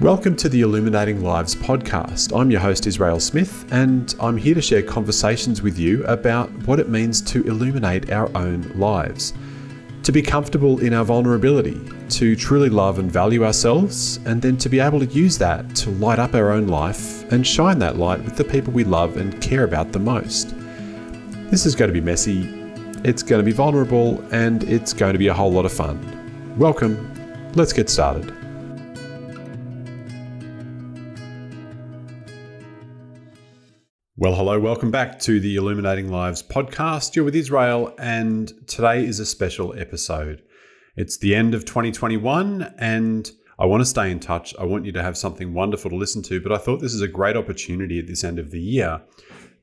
Welcome to the Illuminating Lives podcast. I'm your host, Israel Smith, and I'm here to share conversations with you about what it means to illuminate our own lives, to be comfortable in our vulnerability, to truly love and value ourselves, and then to be able to use that to light up our own life and shine that light with the people we love and care about the most. This is going to be messy, it's going to be vulnerable, and it's going to be a whole lot of fun. Welcome. Let's get started. Well, hello, welcome back to the Illuminating Lives podcast. You're with Israel, and today is a special episode. It's the end of 2021, and I want to stay in touch. I want you to have something wonderful to listen to, but I thought this is a great opportunity at this end of the year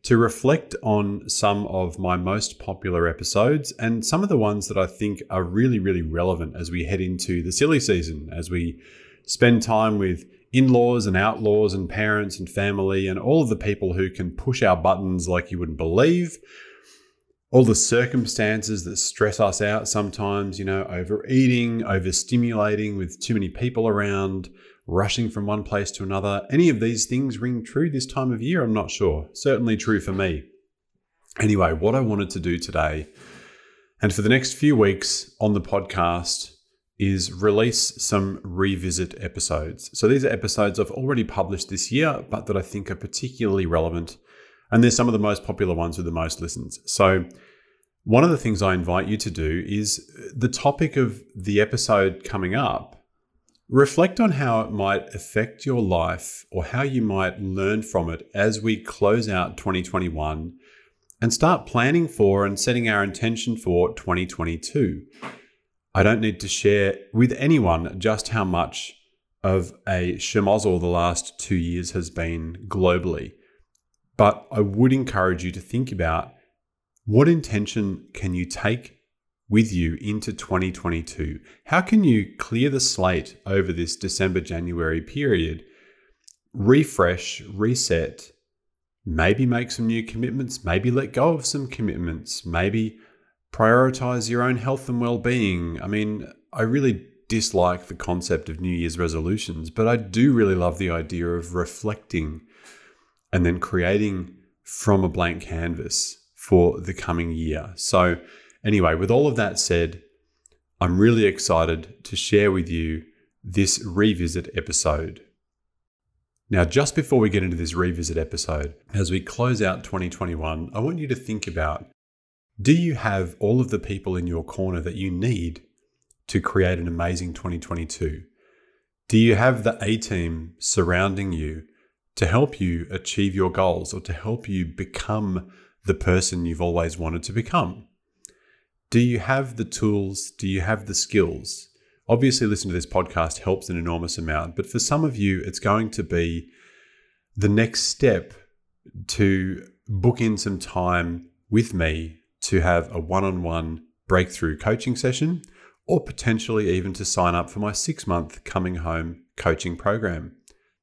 to reflect on some of my most popular episodes and some of the ones that I think are really, really relevant as we head into the silly season, as we spend time with in laws and outlaws and parents and family and all of the people who can push our buttons like you wouldn't believe. All the circumstances that stress us out sometimes, you know, overeating, overstimulating with too many people around, rushing from one place to another. Any of these things ring true this time of year? I'm not sure. Certainly true for me. Anyway, what I wanted to do today and for the next few weeks on the podcast is release some revisit episodes. So these are episodes I've already published this year, but that I think are particularly relevant. And they're some of the most popular ones with the most listens. So one of the things I invite you to do is uh, the topic of the episode coming up. Reflect on how it might affect your life or how you might learn from it as we close out 2021 and start planning for and setting our intention for 2022. I don't need to share with anyone just how much of a shemozzle the last two years has been globally. But I would encourage you to think about what intention can you take with you into 2022? How can you clear the slate over this December January period, refresh, reset, maybe make some new commitments, maybe let go of some commitments, maybe prioritize your own health and well being. I mean, I really dislike the concept of New Year's resolutions, but I do really love the idea of reflecting and then creating from a blank canvas for the coming year. So, anyway, with all of that said, I'm really excited to share with you this revisit episode. Now, just before we get into this revisit episode, as we close out 2021, I want you to think about do you have all of the people in your corner that you need to create an amazing 2022? Do you have the A team surrounding you to help you achieve your goals or to help you become the person you've always wanted to become? Do you have the tools? Do you have the skills? Obviously, listening to this podcast helps an enormous amount, but for some of you, it's going to be the next step to book in some time with me to have a one on one breakthrough coaching session, or potentially even to sign up for my six month coming home coaching program.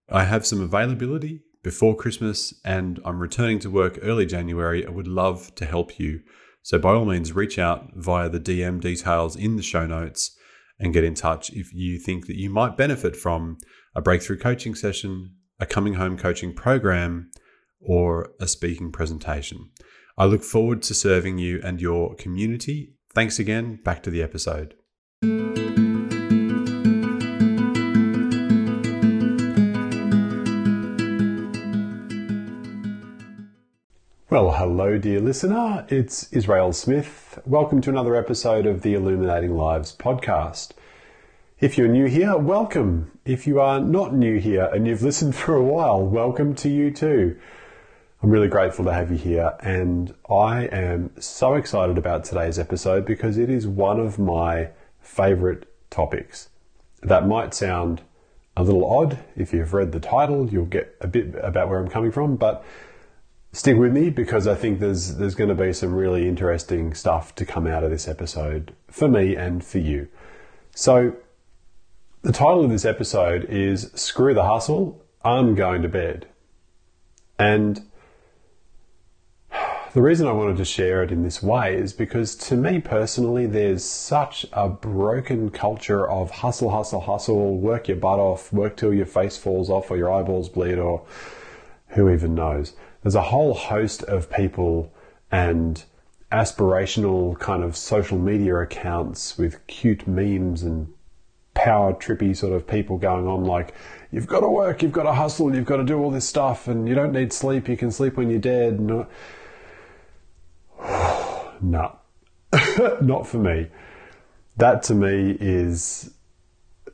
I have some availability before Christmas and I'm returning to work early January. I would love to help you. So, by all means, reach out via the DM details in the show notes and get in touch if you think that you might benefit from a breakthrough coaching session, a coming home coaching program, or a speaking presentation. I look forward to serving you and your community. Thanks again. Back to the episode. Well, hello, dear listener. It's Israel Smith. Welcome to another episode of the Illuminating Lives podcast. If you're new here, welcome. If you are not new here and you've listened for a while, welcome to you too. I'm really grateful to have you here, and I am so excited about today's episode because it is one of my favorite topics. That might sound a little odd. If you've read the title, you'll get a bit about where I'm coming from, but stick with me because I think there's there's going to be some really interesting stuff to come out of this episode for me and for you. So, the title of this episode is Screw the Hustle, I'm Going to Bed. And the reason I wanted to share it in this way is because to me personally, there's such a broken culture of hustle, hustle, hustle, work your butt off, work till your face falls off or your eyeballs bleed or who even knows. There's a whole host of people and aspirational kind of social media accounts with cute memes and power trippy sort of people going on like you've got to work you've got to hustle you've got to do all this stuff and you don't need sleep you can sleep when you're dead no no not for me that to me is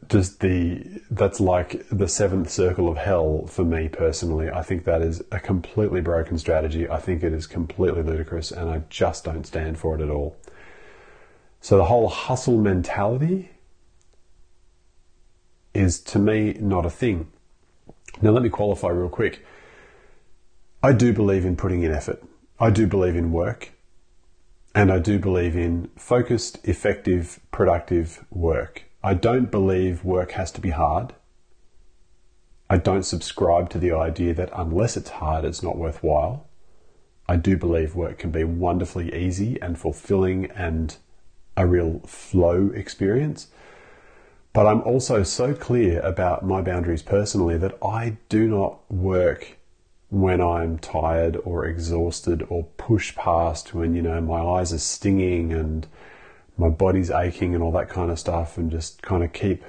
just the that's like the seventh circle of hell for me personally. I think that is a completely broken strategy. I think it is completely ludicrous, and I just don't stand for it at all. So the whole hustle mentality is to me not a thing. Now let me qualify real quick. I do believe in putting in effort. I do believe in work. And I do believe in focused, effective, productive work. I don't believe work has to be hard. I don't subscribe to the idea that unless it's hard, it's not worthwhile. I do believe work can be wonderfully easy and fulfilling and a real flow experience. But I'm also so clear about my boundaries personally that I do not work when I'm tired or exhausted or push past when, you know, my eyes are stinging and my body's aching and all that kind of stuff and just kind of keep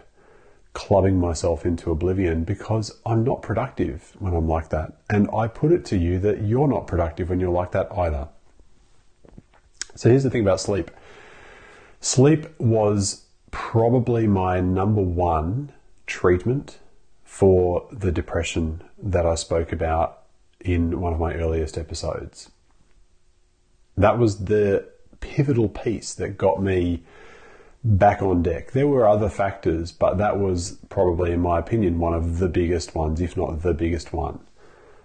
clubbing myself into oblivion because I'm not productive when I'm like that. And I put it to you that you're not productive when you're like that either. So here's the thing about sleep sleep was probably my number one treatment for the depression that I spoke about in one of my earliest episodes. That was the pivotal piece that got me back on deck. There were other factors, but that was probably, in my opinion, one of the biggest ones, if not the biggest one.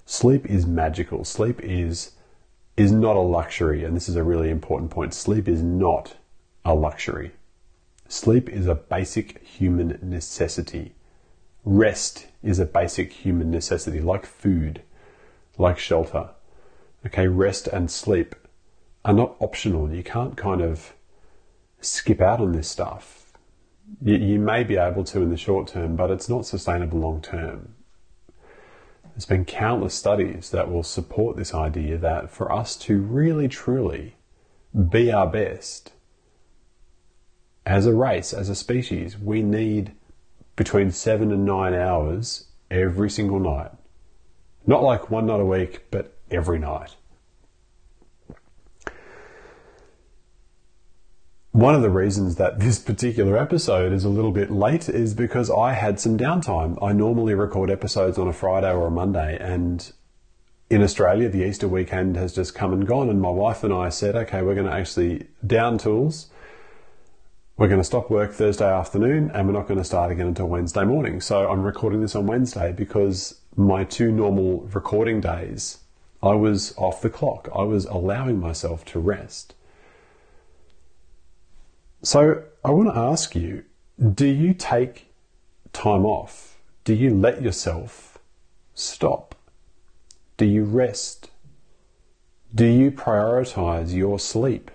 Sleep is magical. Sleep is is not a luxury, and this is a really important point. Sleep is not a luxury. Sleep is a basic human necessity. Rest is a basic human necessity, like food, like shelter. Okay, rest and sleep are not optional. You can't kind of skip out on this stuff. You, you may be able to in the short term, but it's not sustainable long term. There's been countless studies that will support this idea that for us to really truly be our best as a race, as a species, we need between seven and nine hours every single night. Not like one night a week, but every night. One of the reasons that this particular episode is a little bit late is because I had some downtime. I normally record episodes on a Friday or a Monday, and in Australia, the Easter weekend has just come and gone, and my wife and I said, okay, we're going to actually down tools. We're going to stop work Thursday afternoon, and we're not going to start again until Wednesday morning. So I'm recording this on Wednesday because my two normal recording days, I was off the clock. I was allowing myself to rest. So I want to ask you do you take time off? Do you let yourself stop? Do you rest? Do you prioritize your sleep?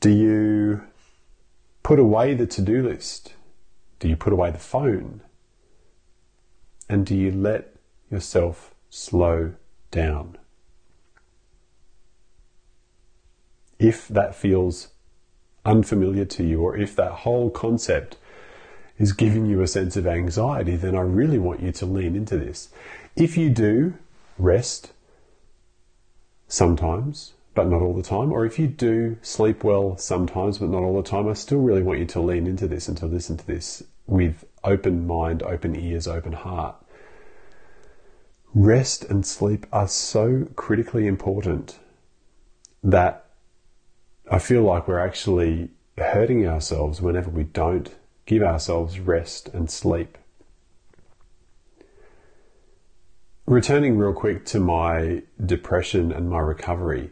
Do you put away the to do list? Do you put away the phone? And do you let yourself slow down? if that feels unfamiliar to you or if that whole concept is giving you a sense of anxiety, then I really want you to lean into this. If you do rest sometimes, but not all the time, or if you do sleep well sometimes, but not all the time, I still really want you to lean into this and to listen to this with open mind, open ears, open heart. Rest and sleep are so critically important that I feel like we're actually hurting ourselves whenever we don't give ourselves rest and sleep. Returning real quick to my depression and my recovery,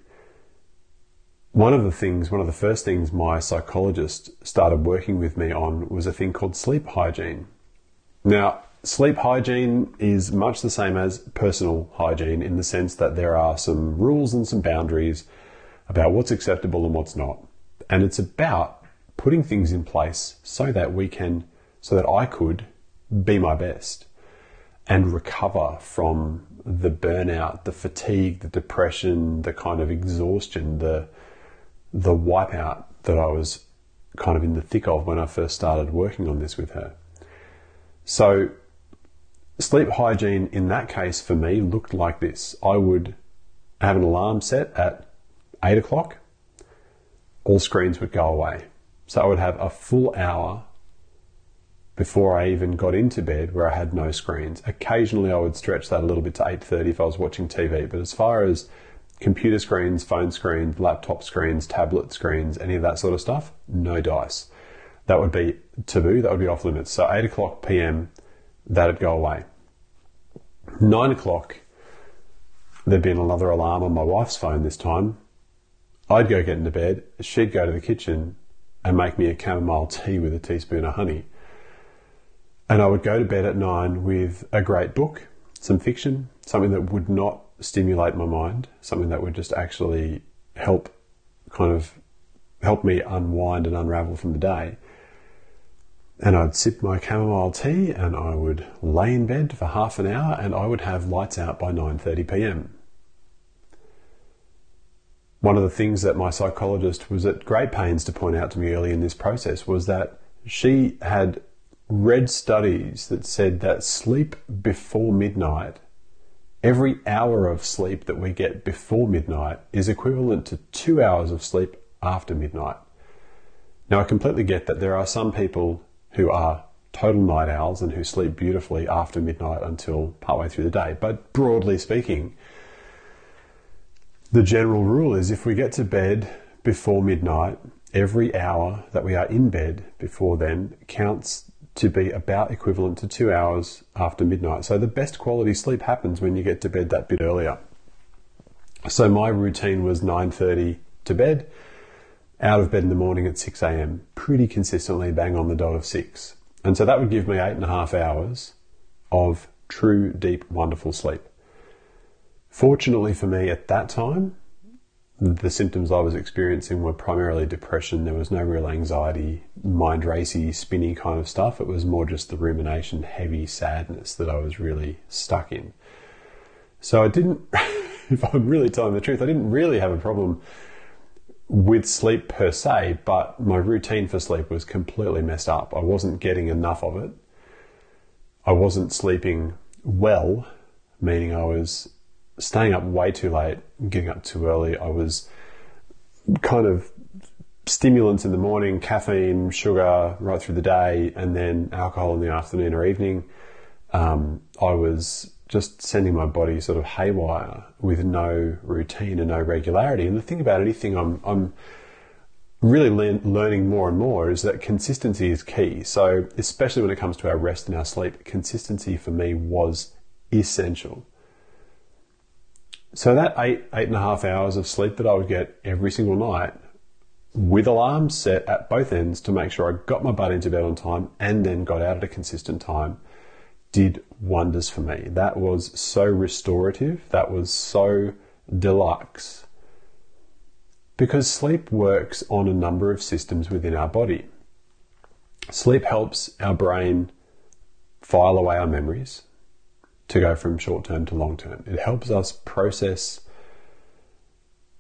one of the things, one of the first things my psychologist started working with me on was a thing called sleep hygiene. Now, sleep hygiene is much the same as personal hygiene in the sense that there are some rules and some boundaries about what's acceptable and what's not. And it's about putting things in place so that we can, so that I could be my best and recover from the burnout, the fatigue, the depression, the kind of exhaustion, the the wipeout that I was kind of in the thick of when I first started working on this with her. So sleep hygiene in that case for me looked like this. I would have an alarm set at eight o'clock. All screens would go away. So I would have a full hour before I even got into bed where I had no screens. Occasionally I would stretch that a little bit to 8:30 if I was watching TV, but as far as computer screens, phone screens, laptop screens, tablet screens, any of that sort of stuff, no dice. That would be taboo, that would be off limits. So 8 o'clock PM, that'd go away. 9 o'clock, there'd been another alarm on my wife's phone this time. I'd go get into bed, she'd go to the kitchen and make me a chamomile tea with a teaspoon of honey and I would go to bed at nine with a great book, some fiction, something that would not stimulate my mind, something that would just actually help kind of help me unwind and unravel from the day. And I'd sip my chamomile tea and I would lay in bed for half an hour and I would have lights out by 9:30 p.m. One of the things that my psychologist was at great pains to point out to me early in this process was that she had read studies that said that sleep before midnight, every hour of sleep that we get before midnight is equivalent to two hours of sleep after midnight. Now, I completely get that there are some people who are total night owls and who sleep beautifully after midnight until partway through the day, but broadly speaking, the general rule is if we get to bed before midnight, every hour that we are in bed before then counts to be about equivalent to two hours after midnight. So the best quality sleep happens when you get to bed that bit earlier. So my routine was 9:30 to bed, out of bed in the morning at 6 a.m. Pretty consistently, bang on the dot of six, and so that would give me eight and a half hours of true, deep, wonderful sleep. Fortunately for me at that time, the symptoms I was experiencing were primarily depression. There was no real anxiety, mind racy, spinny kind of stuff. It was more just the rumination, heavy sadness that I was really stuck in. So I didn't, if I'm really telling the truth, I didn't really have a problem with sleep per se, but my routine for sleep was completely messed up. I wasn't getting enough of it. I wasn't sleeping well, meaning I was staying up way too late, getting up too early. I was kind of stimulants in the morning, caffeine, sugar right through the day, and then alcohol in the afternoon or evening. Um, I was just sending my body sort of haywire with no routine and no regularity. And the thing about anything I'm, I'm really le- learning more and more is that consistency is key. So, especially when it comes to our rest and our sleep, consistency for me was essential. So that eight, eight and a half hours of sleep that I would get every single night with alarms set at both ends to make sure I got my butt into bed on time and then got out at a consistent time did wonders for me. That was so restorative. That was so deluxe. Because sleep works on a number of systems within our body. Sleep helps our brain file away our memories to go from short term to long term. It helps us process,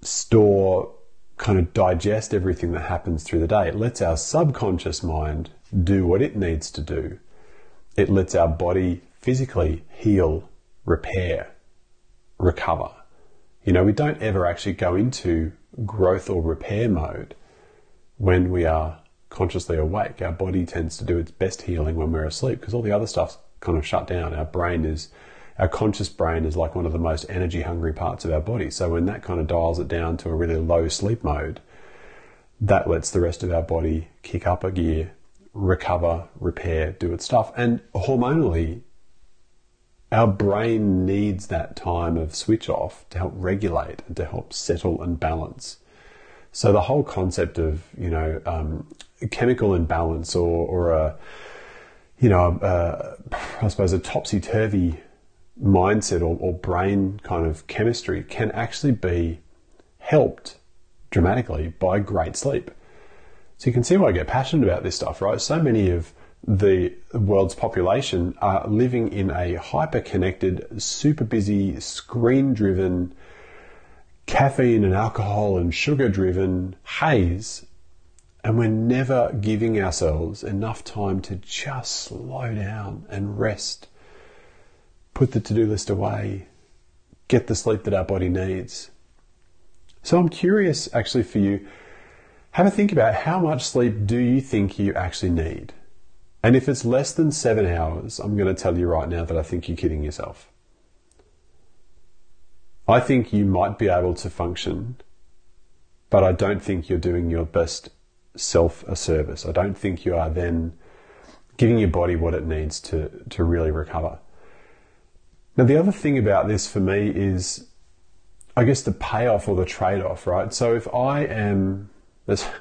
store, kind of digest everything that happens through the day. It lets our subconscious mind do what it needs to do. It lets our body physically heal, repair, recover. You know, we don't ever actually go into growth or repair mode when we are consciously awake. Our body tends to do its best healing when we're asleep because all the other stuff's kind of shut down. Our brain is, our conscious brain is like one of the most energy hungry parts of our body. So when that kind of dials it down to a really low sleep mode, that lets the rest of our body kick up a gear, recover, repair, do its stuff. And hormonally, our brain needs that time of switch off to help regulate and to help settle and balance. So the whole concept of you know um, chemical imbalance or or a you know, uh, I suppose, a topsy turvy mindset or, or brain kind of chemistry can actually be helped dramatically by great sleep. So you can see why I get passionate about this stuff, right? So many of the world's population are living in a hyper connected, super busy, screen driven, caffeine and alcohol and sugar driven haze. And we're never giving ourselves enough time to just slow down and rest, put the to do list away, get the sleep that our body needs. So I'm curious actually for you, have a think about how much sleep do you think you actually need? And if it's less than seven hours, I'm going to tell you right now that I think you're kidding yourself. I think you might be able to function, but I don't think you're doing your best self a service. I don't think you are then giving your body what it needs to, to really recover. Now, the other thing about this for me is, I guess, the payoff or the trade off, right? So if I am, there's a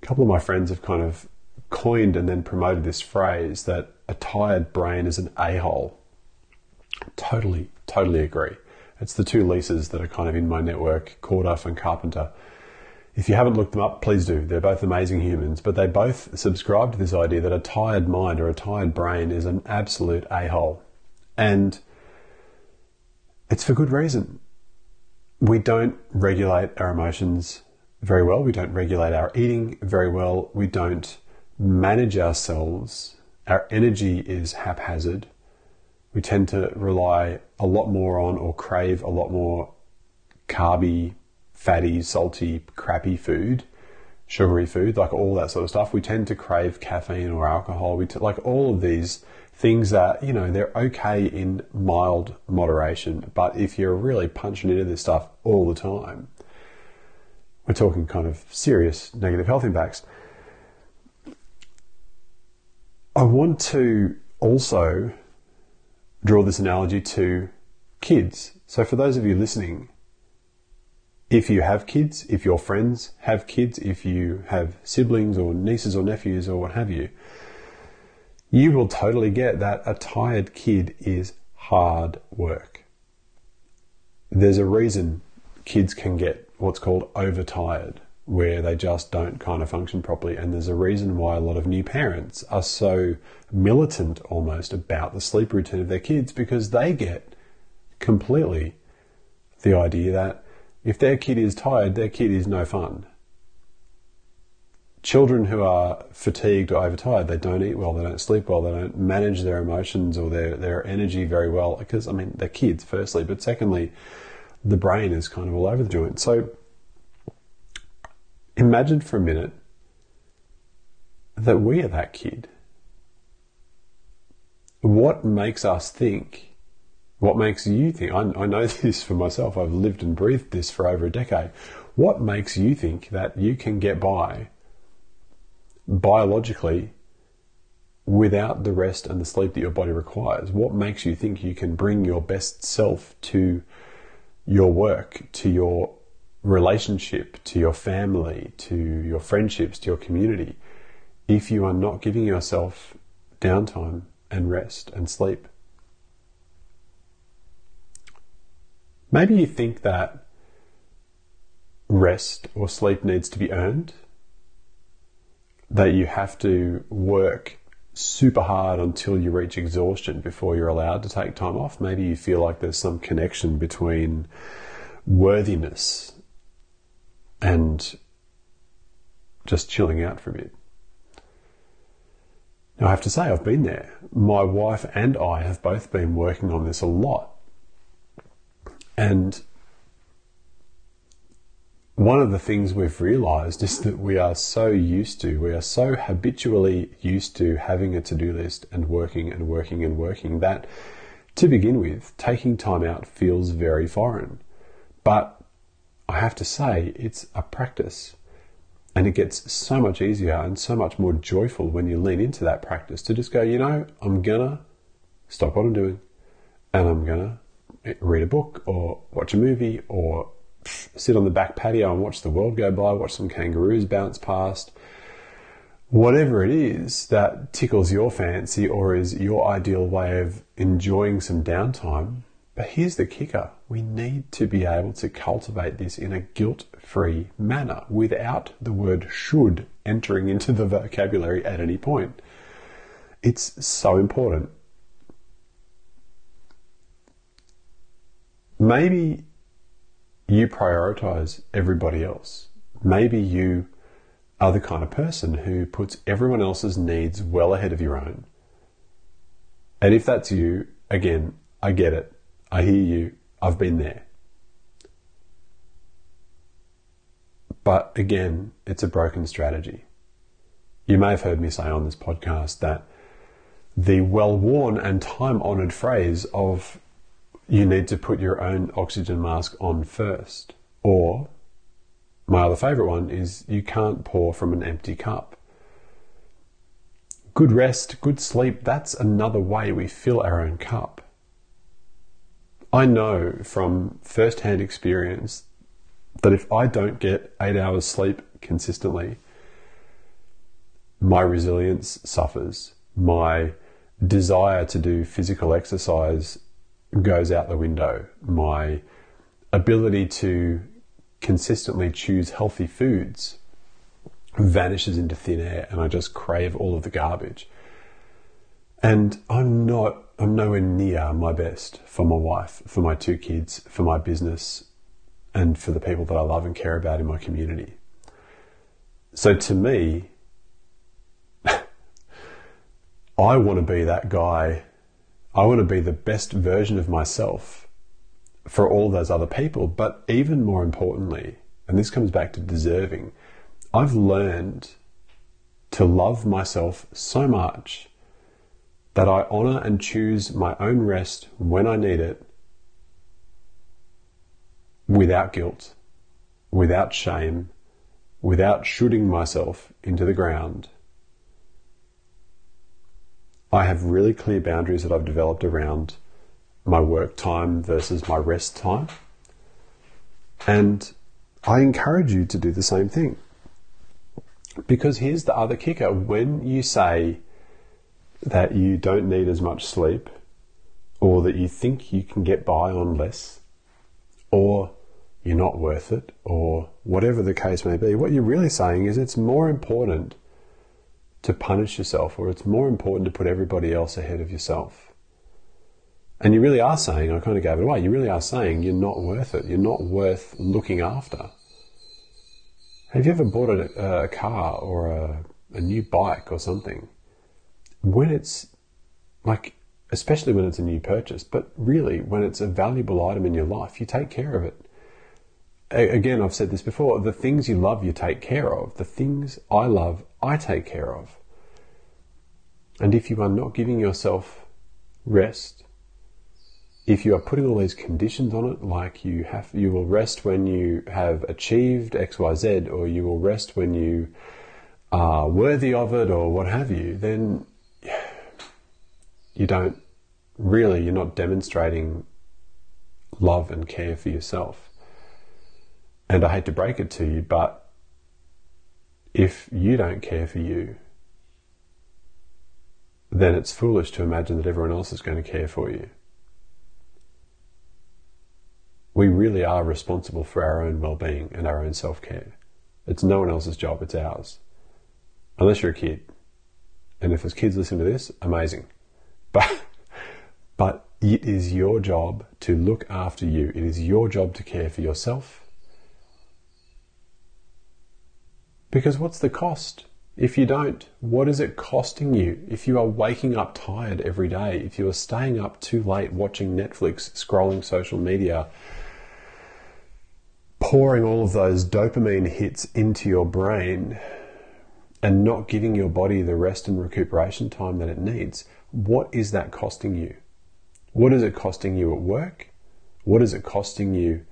couple of my friends have kind of coined and then promoted this phrase that a tired brain is an a hole. Totally, totally agree. It's the two leases that are kind of in my network, Corduff and Carpenter. If you haven't looked them up, please do. They're both amazing humans, but they both subscribe to this idea that a tired mind or a tired brain is an absolute a hole. And it's for good reason. We don't regulate our emotions very well. We don't regulate our eating very well. We don't manage ourselves, our energy is haphazard. We tend to rely a lot more on or crave a lot more carby, fatty, salty, crappy food, sugary food, like all that sort of stuff. We tend to crave caffeine or alcohol. We t- like all of these things that, you know, they're okay in mild moderation. But if you're really punching into this stuff all the time, we're talking kind of serious negative health impacts. I want to also draw this analogy to kids. So, for those of you listening, if you have kids, if your friends have kids, if you have siblings or nieces or nephews or what have you, you will totally get that a tired kid is hard work. There's a reason kids can get what's called overtired where they just don't kind of function properly. And there's a reason why a lot of new parents are so militant almost about the sleep routine of their kids because they get completely the idea that if their kid is tired, their kid is no fun. Children who are fatigued or overtired, they don't eat well, they don't sleep well, they don't manage their emotions or their, their energy very well because, I mean, they're kids, firstly, but secondly, the brain is kind of all over the joint. So Imagine for a minute that we are that kid. What makes us think? What makes you think? I, I, know this for myself. I've lived and breathed this for over a decade. What makes you think that you can get by biologically without the rest and the sleep that your body requires? What makes you think you can bring your best self to your work, to your relationship, to your family, to your friendships, to your community, if you are not giving yourself downtime and rest and sleep. Maybe you think that rest or sleep needs to be earned, that you have to work super hard until you reach exhaustion before you're allowed to take time off. Maybe you feel like there's some connection between worthiness and just chilling out for a bit. Now, I have to say, I've been there. My wife and I have both been working on this a lot. And one of the things we've realized is that we are so used to, we are so habitually used to having a to do list and working and working and working that to begin with, taking time out feels very foreign. But I have to say, it's a practice. And it gets so much easier and so much more joyful when you lean into that practice to just go, you know, I'm gonna stop what I'm doing and I'm gonna read a book or watch a movie or sit on the back patio and watch the world go by, watch some kangaroos bounce past, whatever it is that tickles your fancy or is your ideal way of enjoying some downtime. But here's the kicker we need to be able to cultivate this in a guilt free manner without the word should entering into the vocabulary at any point. It's so important. Maybe you prioritize everybody else. Maybe you are the kind of person who puts everyone else's needs well ahead of your own. And if that's you, again, I get it. I hear you. I've been there. But again, it's a broken strategy. You may have heard me say on this podcast that the well worn and time honoured phrase of you need to put your own oxygen mask on first, or my other favourite one is you can't pour from an empty cup. Good rest, good sleep, that's another way we fill our own cup. I know from first hand experience that if I don't get eight hours sleep consistently, my resilience suffers. My desire to do physical exercise goes out the window. My ability to consistently choose healthy foods vanishes into thin air and I just crave all of the garbage. And I'm not, I'm nowhere near my best for my wife, for my two kids, for my business, and for the people that I love and care about in my community. So to me, I want to be that guy. I want to be the best version of myself for all those other people. But even more importantly, and this comes back to deserving, I've learned to love myself so much that I honor and choose my own rest when I need it without guilt, without shame, without shooting myself into the ground. I have really clear boundaries that I've developed around my work time versus my rest time. And I encourage you to do the same thing. Because here's the other kicker when you say that you don't need as much sleep, or that you think you can get by on less, or you're not worth it, or whatever the case may be, what you're really saying is it's more important to punish yourself, or it's more important to put everybody else ahead of yourself. And you really are saying, I kind of gave it away, you really are saying you're not worth it. You're not worth looking after. Have you ever bought a, a car or a, a new bike or something? When it's like, especially when it's a new purchase, but really when it's a valuable item in your life, you take care of it. Again, I've said this before the things you love, you take care of. The things I love, I take care of. And if you are not giving yourself rest, if you are putting all these conditions on it, like you have, you will rest when you have achieved X, Y, Z, or you will rest when you are worthy of it, or what have you, then you don't really, you're not demonstrating love and care for yourself. And I hate to break it to you, but if you don't care for you, then it's foolish to imagine that everyone else is going to care for you we really are responsible for our own well being and our own self care. It's no one else's job, it's ours. Unless you're a kid. And if there's kids listening to this, amazing. But, but it is your job to look after you. It is your job to care for yourself. Because what's the cost? If you don't, what is it costing you? If you are waking up tired every day, if you are staying up too late watching Netflix, scrolling social media, pouring all of those dopamine hits into your brain and not giving your body the rest and recuperation time that it needs, what is that costing you? What is it costing you at work? What is it costing you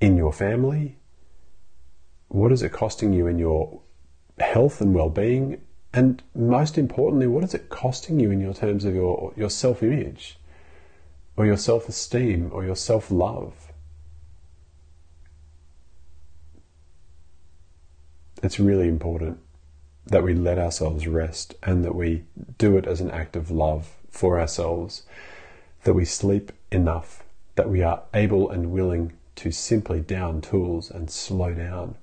in your family? What is it costing you in your health and well-being? And most importantly, what is it costing you in your terms of your, your self-image or your self-esteem or your self-love? It's really important. that we let ourselves rest and that we do it as an act of love for ourselves, that we sleep enough, that we are able and willing to simply down tools and slow down.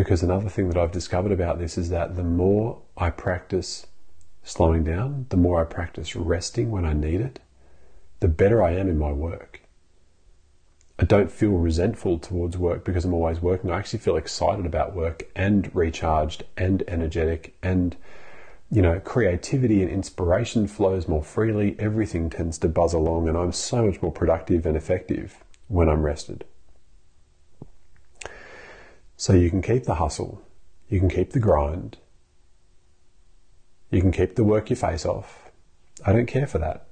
Because another thing that I've discovered about this is that the more I practice slowing down, the more I practice resting when I need it, the better I am in my work. I don't feel resentful towards work because I'm always working. I actually feel excited about work and recharged and energetic and you know, creativity and inspiration flows more freely. Everything tends to buzz along and I'm so much more productive and effective when I'm rested. So you can keep the hustle, you can keep the grind, you can keep the work your face off. I don't care for that.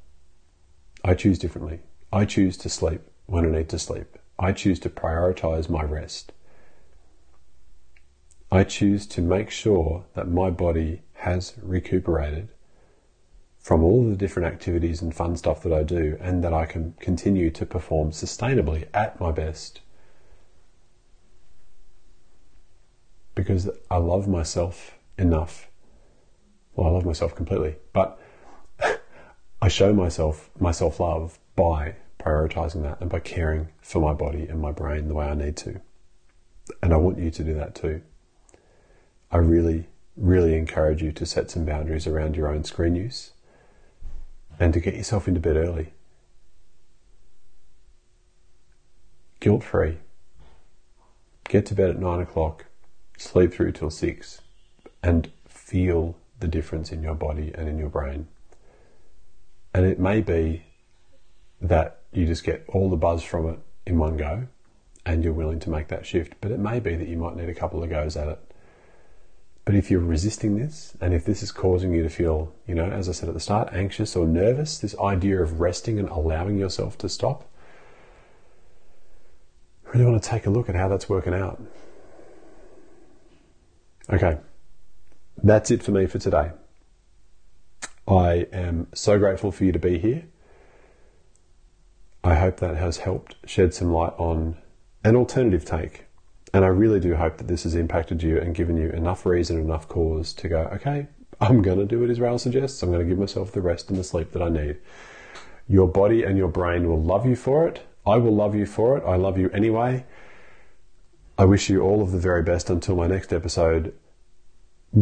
I choose differently. I choose to sleep when I need to sleep. I choose to prioritize my rest. I choose to make sure that my body has recuperated from all the different activities and fun stuff that I do and that I can continue to perform sustainably at my best. Because I love myself enough. Well, I love myself completely, but I show myself my self love by prioritizing that and by caring for my body and my brain the way I need to. And I want you to do that too. I really, really encourage you to set some boundaries around your own screen use and to get yourself into bed early. Guilt free. Get to bed at nine o'clock, sleep through till six, and feel the difference in your body and in your brain. And it may be that you just get all the buzz from it in one go and you're willing to make that shift. But it may be that you might need a couple of goes at it. But if you're resisting this, and if this is causing you to feel, you know, as I said at the start, anxious or nervous, this idea of resting and allowing yourself to stop, really want to take a look at how that's working out. Okay, that's it for me for today. I am so grateful for you to be here. I hope that has helped shed some light on an alternative take. And I really do hope that this has impacted you and given you enough reason, enough cause to go, okay, I'm going to do what Israel suggests. I'm going to give myself the rest and the sleep that I need. Your body and your brain will love you for it. I will love you for it. I love you anyway. I wish you all of the very best until my next episode.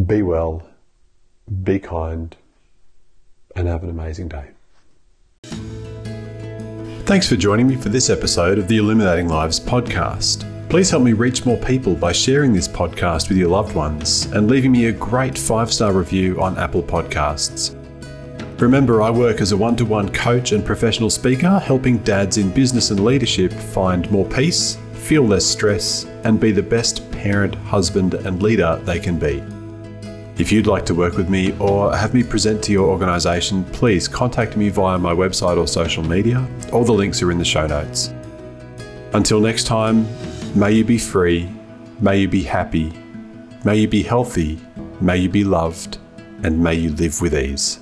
Be well, be kind, and have an amazing day. Thanks for joining me for this episode of the Illuminating Lives podcast. Please help me reach more people by sharing this podcast with your loved ones and leaving me a great five star review on Apple Podcasts. Remember, I work as a one to one coach and professional speaker, helping dads in business and leadership find more peace, feel less stress, and be the best parent, husband, and leader they can be. If you'd like to work with me or have me present to your organisation, please contact me via my website or social media. All the links are in the show notes. Until next time, may you be free, may you be happy, may you be healthy, may you be loved, and may you live with ease.